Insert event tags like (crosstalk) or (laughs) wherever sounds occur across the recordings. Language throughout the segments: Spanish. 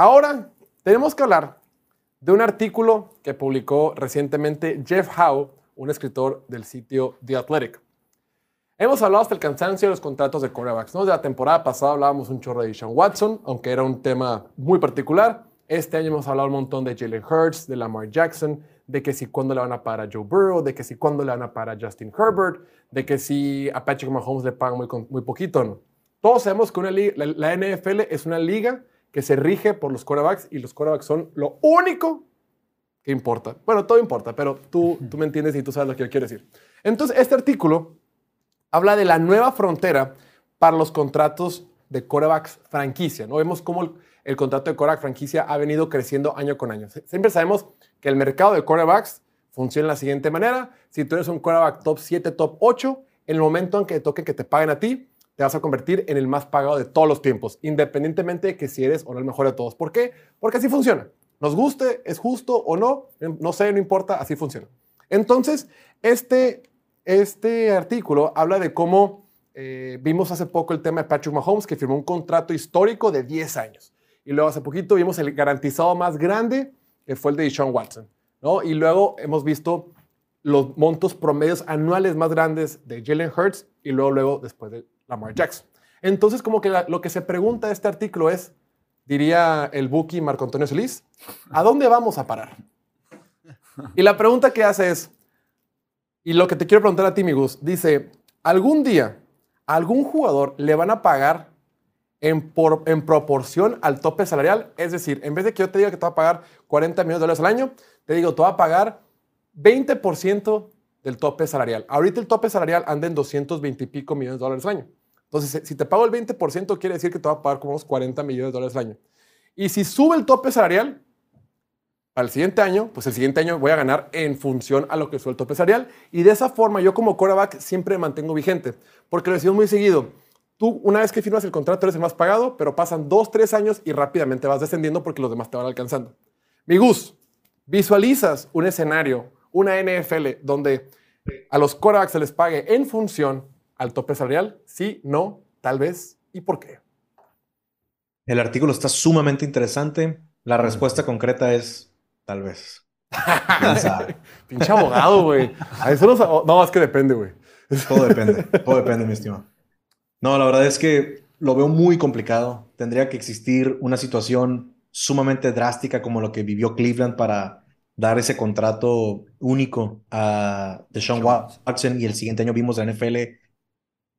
Ahora tenemos que hablar de un artículo que publicó recientemente Jeff Howe, un escritor del sitio The Athletic. Hemos hablado hasta el cansancio de los contratos de quarterbacks. ¿no? De la temporada pasada hablábamos un chorro de Sean Watson, aunque era un tema muy particular. Este año hemos hablado un montón de Jalen Hurts, de Lamar Jackson, de que si cuándo le van a pagar a Joe Burrow, de que si cuándo le van a pagar a Justin Herbert, de que si a Patrick Mahomes le pagan muy, muy poquito. Todos sabemos que una la, NFL es una liga que se rige por los quarterbacks y los quarterbacks son lo único que importa. Bueno, todo importa, pero tú, tú me entiendes y tú sabes lo que yo quiero decir. Entonces, este artículo habla de la nueva frontera para los contratos de corebacks franquicia. ¿no? Vemos cómo el, el, contrato de coreback franquicia ha venido creciendo año con año. Siempre sabemos que el mercado de corebacks funciona de la siguiente manera. Si tú eres un coreback top 7, top 8, en el momento en que toque que te paguen a ti, te vas a convertir en el más pagado de todos los tiempos, independientemente de que si eres o no el mejor de todos. ¿Por qué? Porque así funciona. Nos guste, es justo o no, no sé, no importa, así funciona. Entonces, este este artículo habla de cómo eh, vimos hace poco el tema de Patrick Mahomes, que firmó un contrato histórico de 10 años. Y luego hace poquito vimos el garantizado más grande, que fue el de Sean Watson. ¿no? Y luego hemos visto los montos promedios anuales más grandes de Jalen Hurts y luego, luego después de Lamar Jackson. Entonces, como que lo que se pregunta este artículo es, diría el Buki Marco Antonio Solís, ¿a dónde vamos a parar? Y la pregunta que hace es, y lo que te quiero preguntar a ti, mi Gus, dice, ¿algún día algún jugador le van a pagar en, por, en proporción al tope salarial? Es decir, en vez de que yo te diga que te va a pagar 40 millones de dólares al año, te digo, te va a pagar 20% del tope salarial. Ahorita el tope salarial anda en 220 y pico millones de dólares al año. Entonces, si te pago el 20%, quiere decir que te va a pagar como unos 40 millones de dólares al año. Y si sube el tope salarial, al siguiente año, pues el siguiente año voy a ganar en función a lo que suelto empresarial. Y de esa forma yo como quarterback siempre me mantengo vigente, porque lo decimos muy seguido. Tú una vez que firmas el contrato eres el más pagado, pero pasan dos, tres años y rápidamente vas descendiendo porque los demás te van alcanzando. Mi Gus, visualizas un escenario, una NFL, donde a los quarterbacks se les pague en función al tope salarial? Sí, no, tal vez. ¿Y por qué? El artículo está sumamente interesante. La respuesta concreta es Tal vez. (laughs) Pinche abogado, güey. No, es que depende, güey. Todo depende, todo depende, mi estimado. No, la verdad es que lo veo muy complicado. Tendría que existir una situación sumamente drástica como lo que vivió Cleveland para dar ese contrato único a Deshaun Watson y el siguiente año vimos a NFL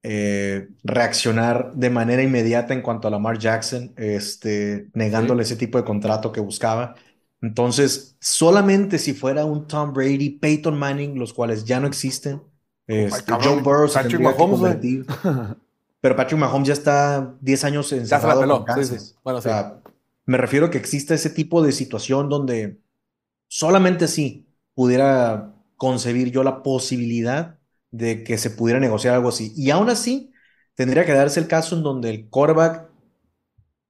eh, reaccionar de manera inmediata en cuanto a Lamar Jackson, este, negándole ese tipo de contrato que buscaba. Entonces, solamente si fuera un Tom Brady, Peyton Manning, los cuales ya no existen, este, Joe Burrow se Patrick Mahomes, (laughs) Pero Patrick Mahomes ya está 10 años encerrado con cáncer. Bueno, o sea, me refiero a que exista ese tipo de situación donde solamente así pudiera concebir yo la posibilidad de que se pudiera negociar algo así. Y aún así, tendría que darse el caso en donde el quarterback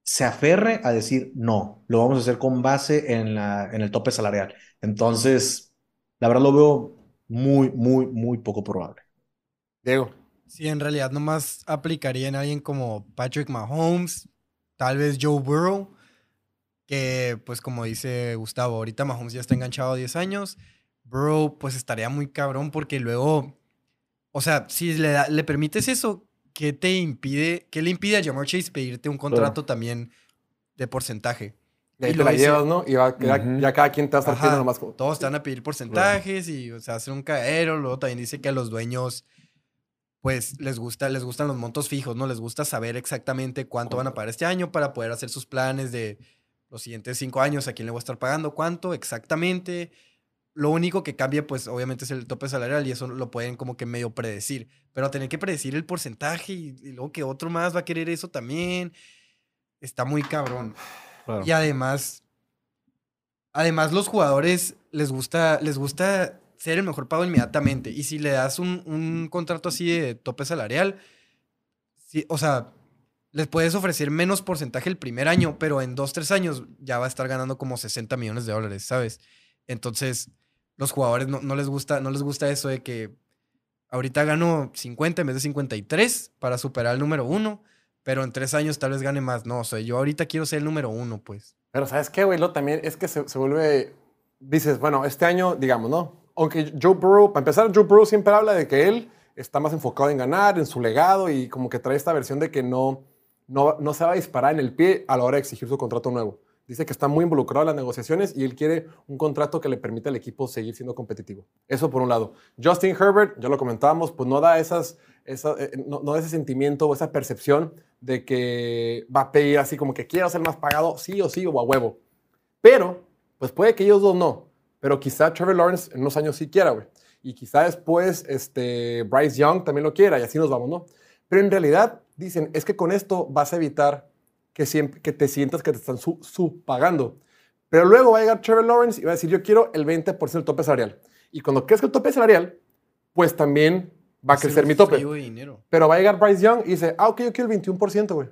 se aferre a decir, no, lo vamos a hacer con base en, la, en el tope salarial. Entonces, la verdad lo veo muy, muy, muy poco probable. Diego. Sí, en realidad nomás aplicaría en alguien como Patrick Mahomes, tal vez Joe Burrow, que pues como dice Gustavo, ahorita Mahomes ya está enganchado a 10 años. Burrow pues estaría muy cabrón porque luego, o sea, si le, le permites eso, ¿qué te impide, qué le impide a Jamar Chase pedirte un contrato también de porcentaje? Y ahí te la llevas, ¿no? Y va, ya cada quien te va a estar pidiendo nomás. Como... Todos te van a pedir porcentajes y, o sea, hacer un caero. Luego también dice que a los dueños, pues, les, gusta, les gustan los montos fijos, ¿no? Les gusta saber exactamente cuánto van a pagar este año para poder hacer sus planes de los siguientes cinco años, a quién le voy a estar pagando, cuánto exactamente. Lo único que cambia, pues obviamente es el tope salarial y eso lo pueden como que medio predecir. Pero tener que predecir el porcentaje y, luego que otro más va a querer eso también, está muy cabrón. Y además, además los jugadores les gusta, les gusta ser el mejor pago inmediatamente. Y si le das un, un contrato así de tope salarial, sí, o sea, les puedes ofrecer menos porcentaje el primer año, pero en dos, tres años ya va a estar ganando como 60 millones de dólares, ¿sabes? Entonces, los jugadores no, les gusta, no les gusta eso de que ahorita gano 50 en vez de 53 para superar el número uno, pero en tres años tal vez gane más. No, o sea, yo ahorita quiero ser el número uno, pues. Pero ¿sabes qué, güey? También es que se, se vuelve... Dices, bueno, este año, digamos, ¿no? Aunque Joe Burrow, para empezar, Joe Burrow siempre habla de que él está más enfocado en ganar, en su legado y como que trae esta versión de que no, no, no se va a disparar en el pie a la hora de exigir su contrato nuevo. Dice que está muy involucrado en las negociaciones y él quiere un contrato que le permita al equipo seguir siendo competitivo. Eso por un lado. Justin Herbert, ya lo comentábamos, pues no da esa, eh, ese sentimiento o esa percepción de que va a pedir así como que quiero ser más pagado, sí o sí o a huevo. Pero, pues puede que ellos dos no. Pero quizá Trevor Lawrence en unos años sí quiera, güey. Y quizá después este, Bryce Young también lo quiera y así nos vamos, ¿no? Pero en realidad dicen, es que con esto vas a evitar que, siempre, que te sientas que te están subpagando. Pero luego va a llegar Trevor Lawrence y va a decir, yo quiero el 20% del tope salarial. Y cuando crezca el tope salarial, pues también va a crecer mi tope. Pero va a llegar Bryce Young y dice, ah, ok, yo quiero el 21%, güey.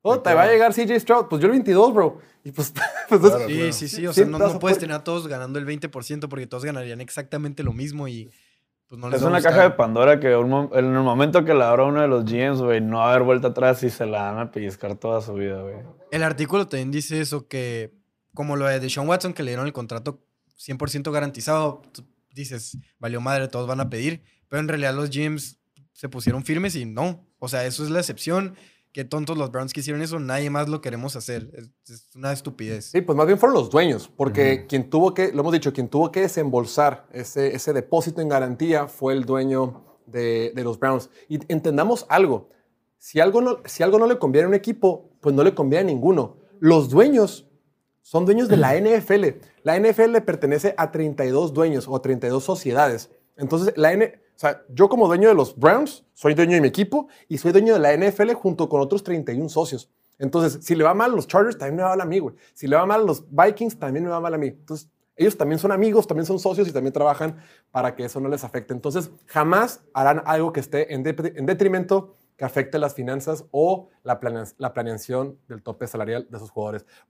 Oh, te va a llegar CJ Stroud. Pues yo el 22, bro. Y pues, (laughs) pues claro, sí, sí, sí. O sea, no, no puedes tener a todos ganando el 20% porque todos ganarían exactamente lo mismo y pues no les Es una caja de Pandora que en el momento que la abra uno de los GMs, güey, no va a haber vuelta atrás y se la van a pellizcar toda su vida, güey. El artículo también dice eso, que como lo de Sean Watson, que le dieron el contrato 100% garantizado, dices, valió madre, todos van a pedir, pero en realidad los GMs se pusieron firmes y no. O sea, eso es la excepción qué tontos los Browns que hicieron eso, nadie más lo queremos hacer. Es, una estupidez. Sí, pues más bien fueron los dueños, porque quien tuvo que, lo hemos dicho, quien tuvo que desembolsar ese, ese depósito en garantía fue el dueño de, de, los Browns. Y entendamos algo, si algo, no, si algo no le conviene a un equipo, pues no le conviene a ninguno. Los dueños son dueños de la (clears throat) NFL. La NFL pertenece a 32 dueños o a 32 sociedades. Entonces, la N o sea, yo como dueño de los Browns, soy dueño de mi equipo y soy dueño de la NFL junto con otros 31 socios. Entonces, si le va mal a los Chargers, también me va mal a mí, güey. Si le va mal a los Vikings, también me va mal a mí. Entonces, ellos también son amigos, también son socios y también trabajan para que eso no les afecte. Entonces, jamás harán algo que esté en, en detrimento que afecte las finanzas o la, la planeación del tope salarial de sus jugadores.